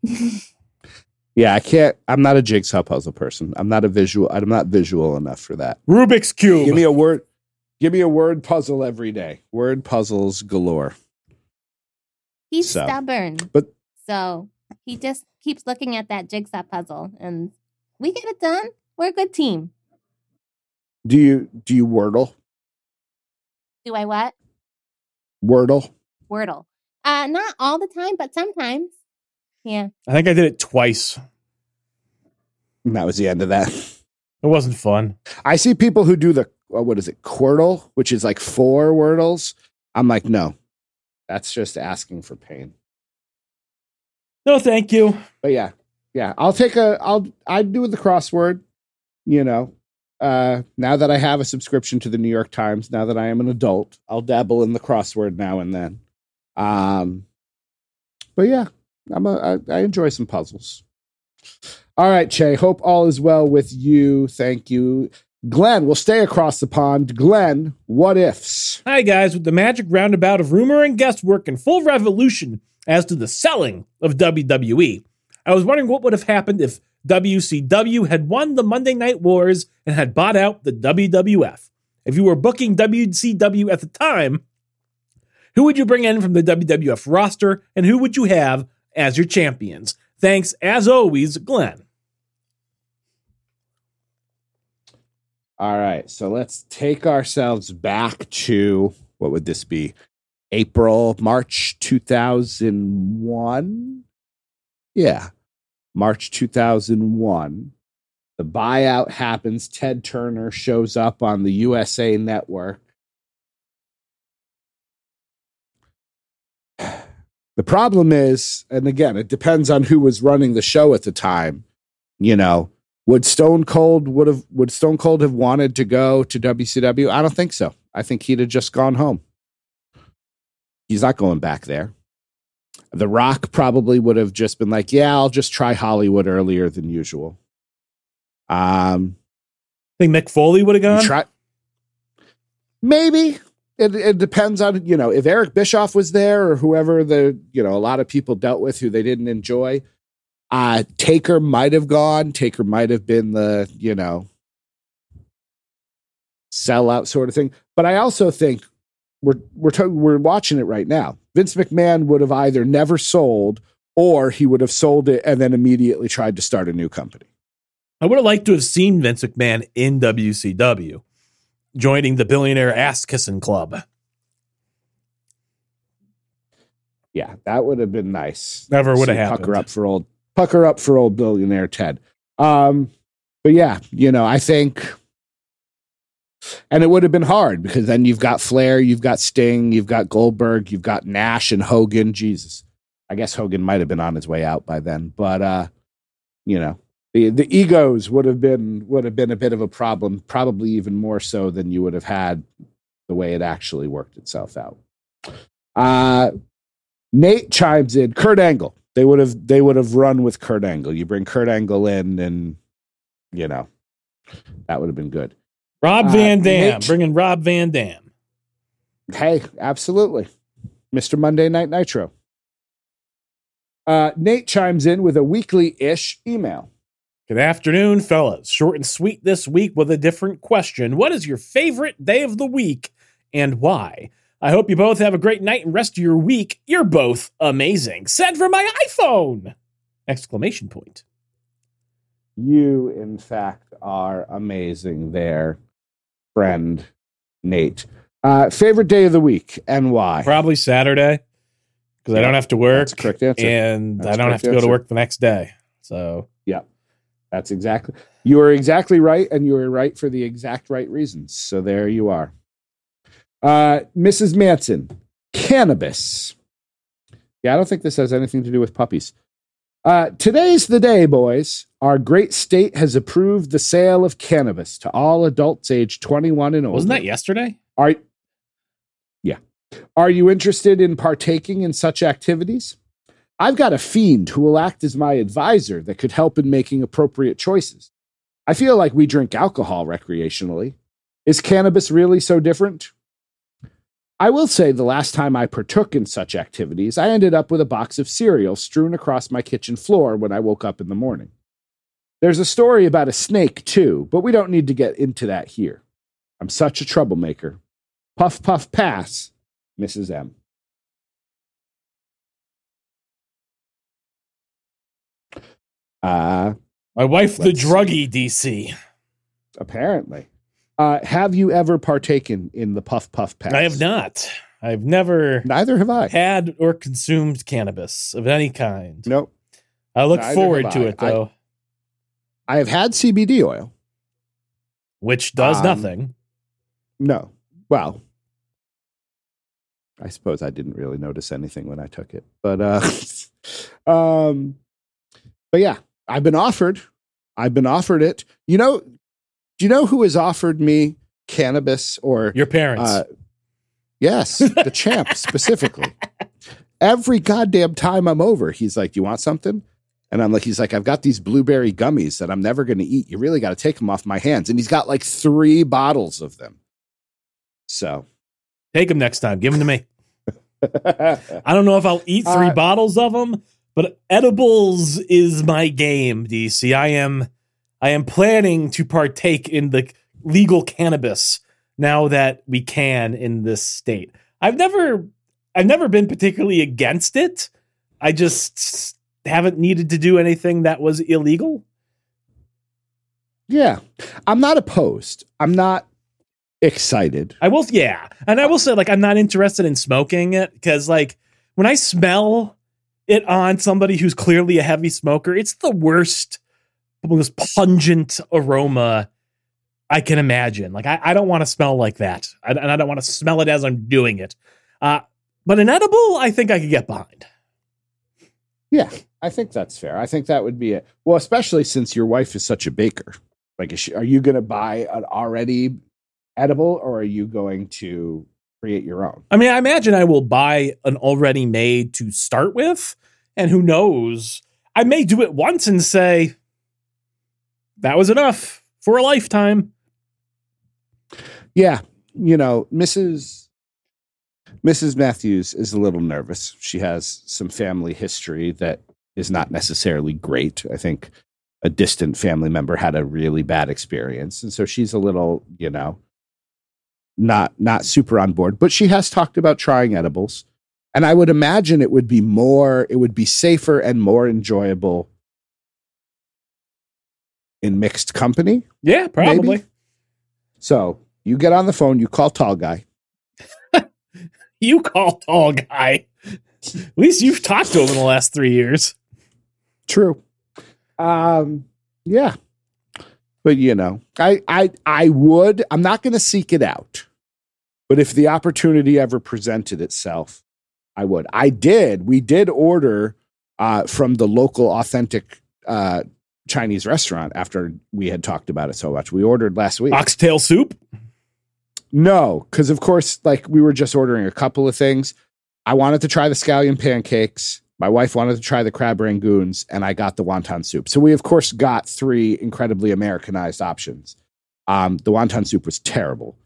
Yeah, I can't. I'm not a jigsaw puzzle person. I'm not a visual. I'm not visual enough for that. Rubik's Cube. Give me a word. Give me a word puzzle every day. Word puzzles galore. He's So, stubborn. but- so he just keeps looking at that jigsaw puzzle and we get it done. We're a good team. Do you do you wordle? Do I what? Wordle. Wordle. Uh not all the time, but sometimes. Yeah. I think I did it twice. And that was the end of that. It wasn't fun. I see people who do the what is it, Quordle, which is like four wordles. I'm like, no, that's just asking for pain. No, thank you. But yeah, yeah, I'll take a. I'll I do the crossword. You know, uh, now that I have a subscription to the New York Times, now that I am an adult, I'll dabble in the crossword now and then. Um, but yeah, I'm a. I, I enjoy some puzzles. All right, Che. Hope all is well with you. Thank you. Glenn, we'll stay across the pond. Glenn, what ifs? Hi, guys. With the magic roundabout of rumor and guesswork and full revolution as to the selling of WWE, I was wondering what would have happened if WCW had won the Monday Night Wars and had bought out the WWF. If you were booking WCW at the time, who would you bring in from the WWF roster and who would you have as your champions? Thanks, as always, Glenn. All right, so let's take ourselves back to what would this be? April, March 2001? Yeah, March 2001. The buyout happens. Ted Turner shows up on the USA network. The problem is, and again, it depends on who was running the show at the time. You know, would Stone Cold would have would Stone Cold have wanted to go to WCW? I don't think so. I think he'd have just gone home. He's not going back there. The Rock probably would have just been like, "Yeah, I'll just try Hollywood earlier than usual." Um, I think Mick Foley would have gone. try maybe it, it depends on you know if Eric Bischoff was there or whoever the you know a lot of people dealt with who they didn't enjoy. Uh, Taker might have gone. Taker might have been the you know sellout sort of thing. But I also think we're we're we're watching it right now. Vince McMahon would have either never sold or he would have sold it and then immediately tried to start a new company. I would have liked to have seen Vince McMahon in WCW, joining the billionaire ass kissing club. Yeah, that would have been nice. Never would have happened. Pucker up for old pucker up for old billionaire Ted. Um, but yeah, you know, I think, and it would have been hard because then you've got Flair, you've got Sting, you've got Goldberg, you've got Nash and Hogan. Jesus, I guess Hogan might have been on his way out by then, but uh, you know, the the egos would have been would have been a bit of a problem, probably even more so than you would have had the way it actually worked itself out. Uh, Nate chimes in. Kurt Angle. They would have they would have run with Kurt Angle. You bring Kurt Angle in, and you know that would have been good. Rob Uh, Van Dam, bringing Rob Van Dam. Hey, absolutely, Mister Monday Night Nitro. Uh, Nate chimes in with a weekly ish email. Good afternoon, fellas. Short and sweet this week with a different question. What is your favorite day of the week and why? I hope you both have a great night and rest of your week. You're both amazing. Send for my iPhone! Exclamation point. You, in fact, are amazing, there, friend Nate. Uh, favorite day of the week and why? Probably Saturday because I don't have to work That's correct answer. and That's I don't have to go to work the next day. So yeah, That's exactly. You are exactly right, and you are right for the exact right reasons. So there you are. Uh, Mrs. Manson, cannabis. Yeah, I don't think this has anything to do with puppies. Uh, today's the day, boys. Our great state has approved the sale of cannabis to all adults age 21 and older. wasn't that yesterday? Are, yeah. Are you interested in partaking in such activities? I've got a fiend who will act as my advisor that could help in making appropriate choices. I feel like we drink alcohol recreationally. Is cannabis really so different? I will say the last time I partook in such activities, I ended up with a box of cereal strewn across my kitchen floor when I woke up in the morning. There's a story about a snake, too, but we don't need to get into that here. I'm such a troublemaker. Puff, puff, pass, Mrs. M. Uh, My wife, the druggie DC. apparently. Uh, have you ever partaken in the puff, puff, pass? I have not. I've never Neither have I. had or consumed cannabis of any kind. Nope. I look Neither forward to I. it though, I have had CBD oil. which does Um, nothing. No. Well, I suppose I didn't really notice anything when I took it. But uh um but yeah, I've been offered. I've been offered it. You know, do you know who has offered me cannabis or Your parents. uh yes, the champ specifically. Every goddamn time I'm over, he's like, "Do you want something?" And I'm like, he's like, I've got these blueberry gummies that I'm never going to eat. You really got to take them off my hands. And he's got like three bottles of them. So, Take them next time. Give them to me. I don't know if I'll eat three Uh, bottles of them, but edibles is my game, DC. I am I am planning to partake in the legal cannabis now that we can in this state. I've never I've never been particularly against it. I just haven't needed to do anything that was illegal. yeah, I'm not opposed. I'm not excited. I will, yeah, and I will say, like, I'm not interested in smoking it because, like, when I smell it on somebody who's clearly a heavy smoker, it's the worst, most pungent aroma I can imagine. Like, I, I don't want to smell like that, I, and I don't want to smell it as I'm doing it. Uh, but an edible, I think I could get behind. Yeah, I think that's fair. I think that would be it. Well, especially since your wife is such a baker. Like, is she, are you going to buy an already edible or are you going to create your own? I mean, I imagine I will buy an already made to start with, and who knows? I may do it once and say that was enough for a lifetime. Yeah, you know, Mrs. Mrs. Matthews is a little nervous. She has some family history that is not necessarily great. I think a distant family member had a really bad experience, and so she's a little, you know, not not super on board. But she has talked about trying edibles, and I would imagine it would be more, it would be safer and more enjoyable in mixed company. Yeah, probably. Maybe. So you get on the phone, you call tall guy. You call tall guy. At least you've talked to him in the last three years. True. Um, yeah. But you know, I I I would, I'm not gonna seek it out. But if the opportunity ever presented itself, I would. I did. We did order uh from the local authentic uh Chinese restaurant after we had talked about it so much. We ordered last week. Oxtail soup. No, because of course, like we were just ordering a couple of things. I wanted to try the scallion pancakes. My wife wanted to try the crab rangoons, and I got the wonton soup. So we, of course, got three incredibly Americanized options. Um, the wonton soup was terrible.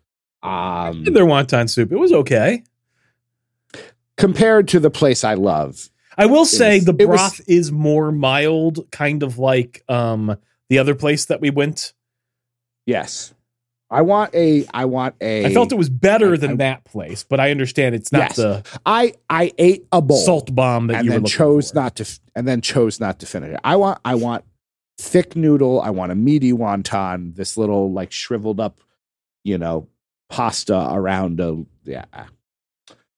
Um, Their wonton soup. It was okay. compared to the place I love, I will say was- the it was- broth is more mild, kind of like um the other place that we went. yes, I want a. I want a. I felt it was better I- than I- that place, but I understand it's not Yes. the I I ate a bowl. salt bomb that and you were then chose for. not to and then chose not to finish it. I want I want thick noodle, I want a meaty wonton, this little like shriveled up, you know, pasta around a yeah.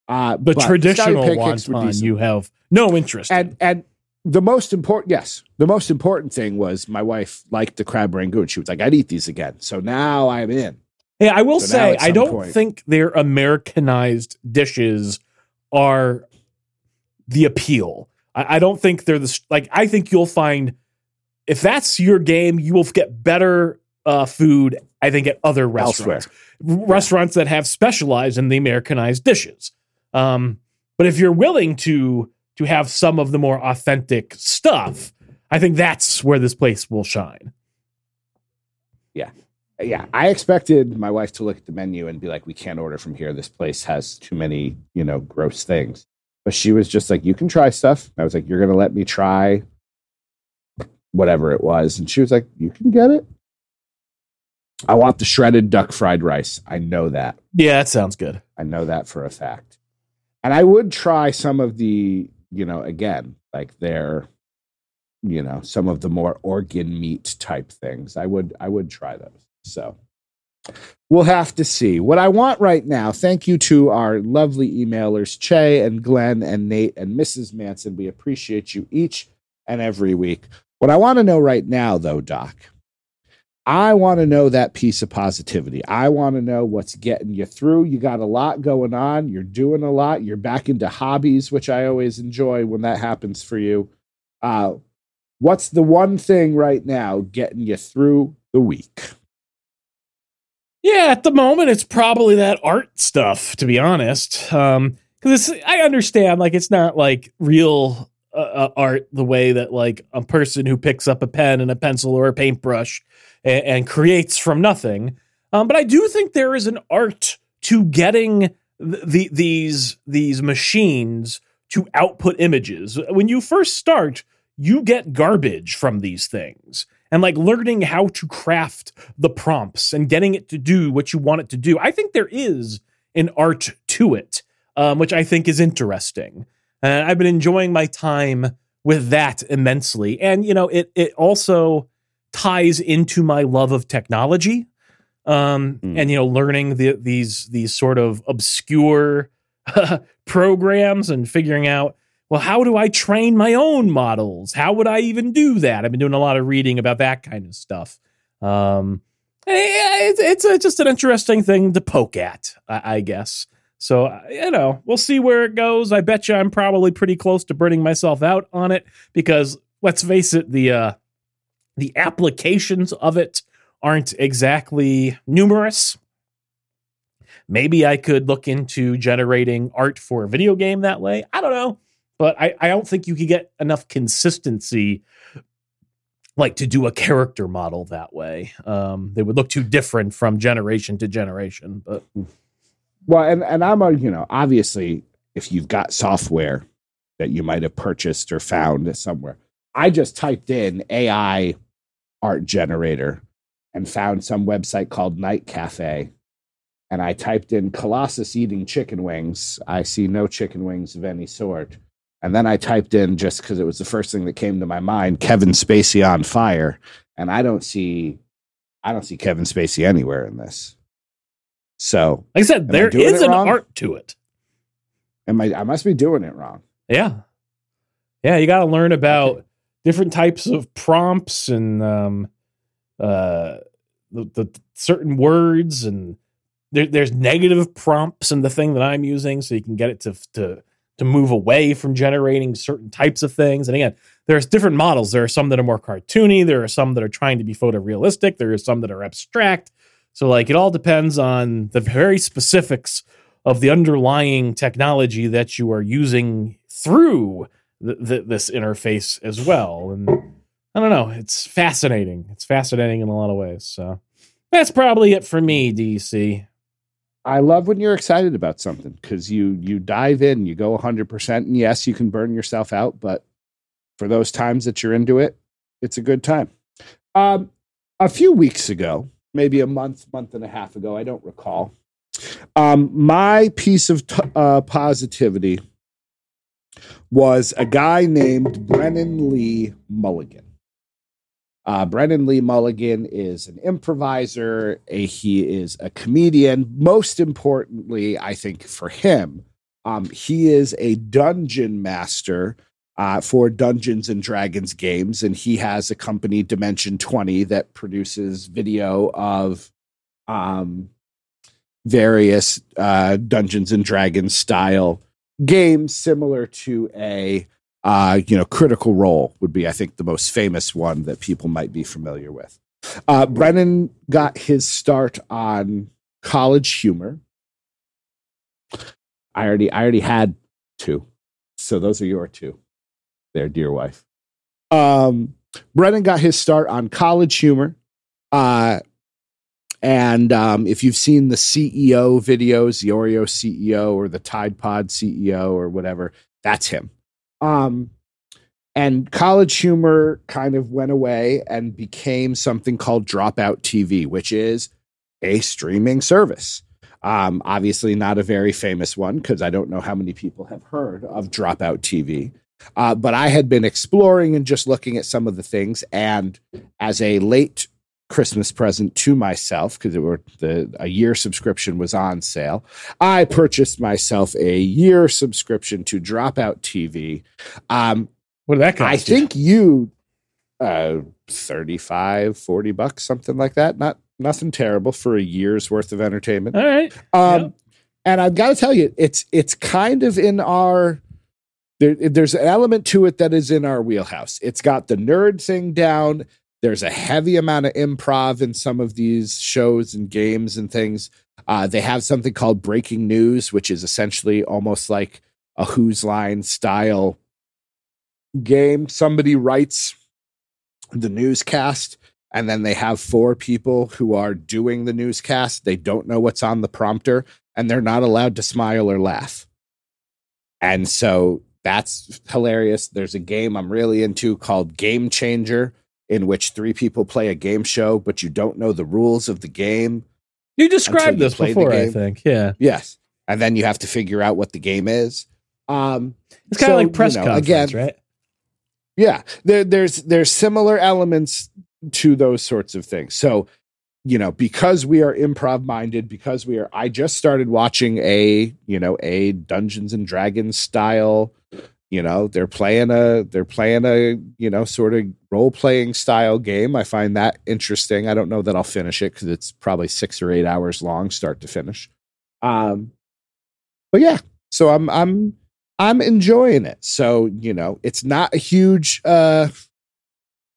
Uh the but traditional scallion pancakes were wonton. You have no interest. in. and and the most important yes, the most important thing was my wife liked the crab rangoon. She was like, I'd eat these again. So now I'm in. Hey, I will So say I don't point- think their Americanized dishes are the appeal. I, I don't think they're the like. I think you'll find if that's your game, you will get better uh, food. I think at other Elsewhere. restaurants, R- restaurants that have specialized in the Americanized dishes. Um, but if you're willing to to have some of the more authentic stuff, I think that's where this place will shine. yeah, Yeah. I expected my wife to look at the menu and be like, "We can't order from here. This place has too many, you know, gross things." But she was just like, "You can try stuff." I was like, "You're gonna let me try whatever it was," and she was like, "You can get it." I want the shredded duck fried rice. I know that. Yeah, that sounds good. I know that for a fact. And I would try some of the, you know, again, like their, you know, some of the more organ meat type things. I would, I would try those. So we'll have to see. What I want right now, thank you to our lovely emailers, Che and Glenn and Nate and Mrs. Manson. We appreciate you each and every week. What I want to know right now, though, Doc, I want to know that piece of positivity. I want to know what's getting you through. You got a lot going on. You're doing a lot. You're back into hobbies, which I always enjoy when that happens for you. Uh, what's the one thing right now getting you through the week? Yeah, at the moment, it's probably that art stuff, to be honest. Um, because I understand, like, it's not like real uh, uh, art the way that like a person who picks up a pen and a pencil or a paintbrush and, and creates from nothing. Um, but I do think there is an art to getting th- the these these machines to output images. When you first start, you get garbage from these things. And like learning how to craft the prompts and getting it to do what you want it to do. I think there is an art to it, um, which I think is interesting. And I've been enjoying my time with that immensely. And, you know, it, it also ties into my love of technology. Um, Mm. and you know, learning the, these these sort of obscure programs and figuring out well, how do I train my own models? How would I even do that? I've been doing a lot of reading about that kind of stuff. Um, it's, it's a, just an interesting thing to poke at, I, I guess. So, uh, you know, we'll see where it goes. I bet you I'm probably pretty close to burning myself out on it because let's face it, the uh, the applications of it aren't exactly numerous. Maybe I could look into generating art for a video game that way. I don't know but I, I don't think you could get enough consistency like to do a character model that way. Um, they would look too different from generation to generation. But Well, and, and I'm a, you know, obviously, if you've got software that you might have purchased or found somewhere, I just typed in AI art generator and found some website called Night Cafe. And I typed in Colossus eating chicken wings. I see no chicken wings of any sort. And then I typed in just because it was the first thing that came to my mind, Kevin Spacey on fire. And I don't see I don't see Kevin Spacey anywhere in this. So like I said, I there doing is an wrong? art to it. am I I must be doing it wrong. Yeah. Yeah, you got to learn about different types of prompts and um, uh, the, the certain words and there, there's negative prompts in the thing that I'm using, so you can get it to to to move away from generating certain types of things. And again, there's different models. There are some that are more cartoony. There are some that are trying to be photorealistic. There are some that are abstract. So like it all depends on the very specifics of the underlying technology that you are using through th- th- this interface as well. And I don't know, it's fascinating. It's fascinating in a lot of ways. So that's probably it for me, DC. I love when you're excited about something because you you dive in, you go 100%. And yes, you can burn yourself out, but for those times that you're into it, it's a good time. Um, a few weeks ago, maybe a month, month and a half ago, I don't recall. Um, my piece of t- uh, positivity was a guy named Brennan Lee Mulligan. Uh, Brennan Lee Mulligan is an improviser. A, he is a comedian. Most importantly, I think for him, um, he is a dungeon master uh, for Dungeons and Dragons games, and he has a company, Dimension Twenty, that produces video of um, various uh, Dungeons and Dragons style games, similar to a uh, you know, Critical Role would be, I think, the most famous one that people might be familiar with. Uh, Brennan got his start on College Humor. I already I already had two. So those are your two. There, dear wife. Um Brennan got his start on college humor. Uh and um, if you've seen the CEO videos, the Oreo CEO or the Tide Pod CEO or whatever, that's him. Um, and college humor kind of went away and became something called Dropout TV, which is a streaming service. Um, obviously, not a very famous one because I don't know how many people have heard of Dropout TV. Uh, but I had been exploring and just looking at some of the things. And as a late Christmas present to myself because it were the a year subscription was on sale. I purchased myself a year subscription to Dropout TV. Um, What did that cost? I think you uh 35 40 bucks something like that. Not nothing terrible for a year's worth of entertainment. All right. Um, Yeah. and I've got to tell you, it's it's kind of in our there, there's an element to it that is in our wheelhouse. It's got the nerd thing down. There's a heavy amount of improv in some of these shows and games and things. Uh, they have something called breaking news, which is essentially almost like a Whose Line style game. Somebody writes the newscast, and then they have four people who are doing the newscast. They don't know what's on the prompter, and they're not allowed to smile or laugh. And so that's hilarious. There's a game I'm really into called Game Changer, in which three people play a game show, but you don't know the rules of the game. You described this play before, I think. Yeah. Yes. And then you have to figure out what the game is. Um, It's kind So, of like press you know, conference, again- right? yeah, there, there's there's similar elements to those sorts of things. So, you know, because we are improv minded, because we are, I just started watching a you know a Dungeons and Dragons style. You know, they're playing a they're playing a you know sort of role playing style game. I find that interesting. I don't know that I'll finish it because it's probably six or eight hours long, start to finish. Um, but yeah, so I'm I'm I'm enjoying it. So, you know, it's not a huge uh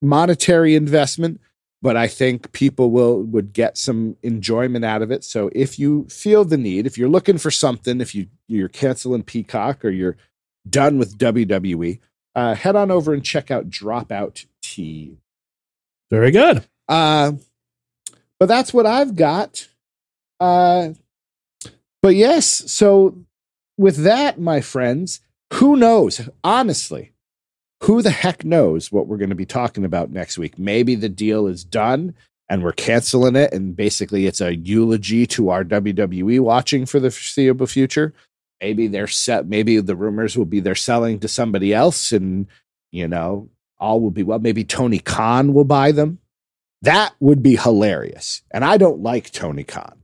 monetary investment, but I think people will would get some enjoyment out of it. So if you feel the need, if you're looking for something, if you you're canceling Peacock or you're done with WWE, uh head on over and check out Dropout T. Very good. Uh but that's what I've got. Uh but yes, so with that, my friends, who knows? Honestly, who the heck knows what we're going to be talking about next week? Maybe the deal is done and we're canceling it, and basically it's a eulogy to our WWE watching for the foreseeable future. Maybe they're set. Maybe the rumors will be they're selling to somebody else, and you know all will be well. Maybe Tony Khan will buy them. That would be hilarious. And I don't like Tony Khan,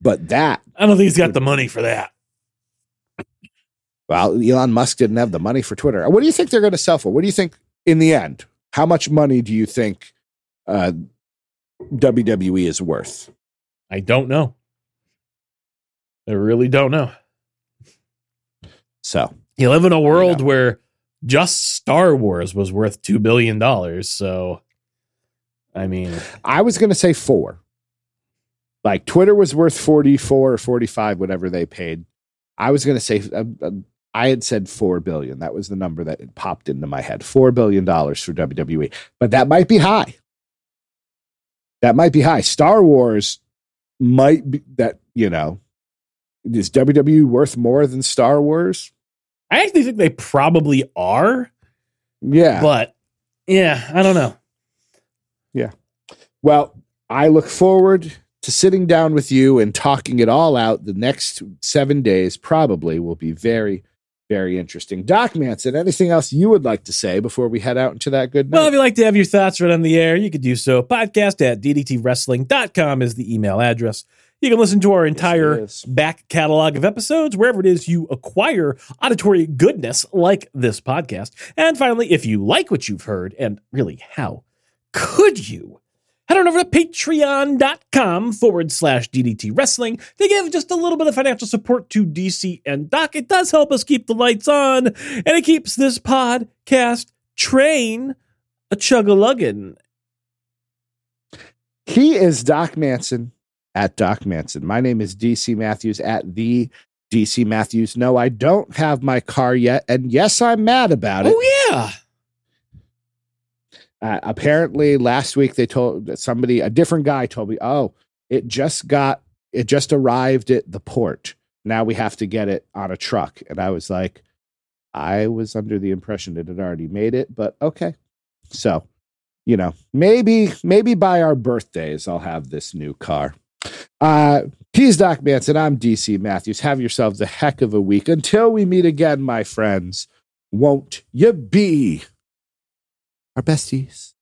but that I don't think he's got the money for that. Well, Elon Musk didn't have the money for Twitter. What do you think they're going to sell for? What do you think in the end? How much money do you think uh, WWE is worth? I don't know. I really don't know. So, You live in a world know. where just Star Wars was worth two billion dollars. So, I mean, I was going to say four. Like Twitter was worth 44 or 45, whatever they paid. I was going to say, uh, uh, I had said 4 billion. That was the number that had popped into my head $4 billion for WWE. But that might be high. That might be high. Star Wars might be that, you know, is WWE worth more than Star Wars? I actually think they probably are, Yeah. but yeah, I don't know. Yeah. Well, I look forward to sitting down with you and talking it all out. The next seven days probably will be very, very interesting. Doc Manson, anything else you would like to say before we head out into that good night? Well, if you'd like to have your thoughts right on the air, you could do so. Podcast at ddtwrestling.com is the email address. You can listen to our entire is. back catalog of episodes wherever it is you acquire auditory goodness like this podcast. And finally, if you like what you've heard, and really, how could you? Head on over to patreon.com forward slash DDT Wrestling to give just a little bit of financial support to DC and Doc. It does help us keep the lights on, and it keeps this podcast train a chug a luggin. He is Doc Manson at Doc Manson. My name is DC Matthews at the DC Matthews, no, I don't have my car yet. And yes, I'm mad about it. Oh yeah. Uh, apparently, last week they told somebody, a different guy told me, oh, it just got, it just arrived at the port. Now we have to get it on a truck. And I was like, I was under the impression it had already made it, but okay. So, you know, maybe, maybe by our birthdays, I'll have this new car. Uh, he's Doc Manson. I'm DC Matthews. Have yourselves a heck of a week. Until we meet again, my friends, won't you be our besties?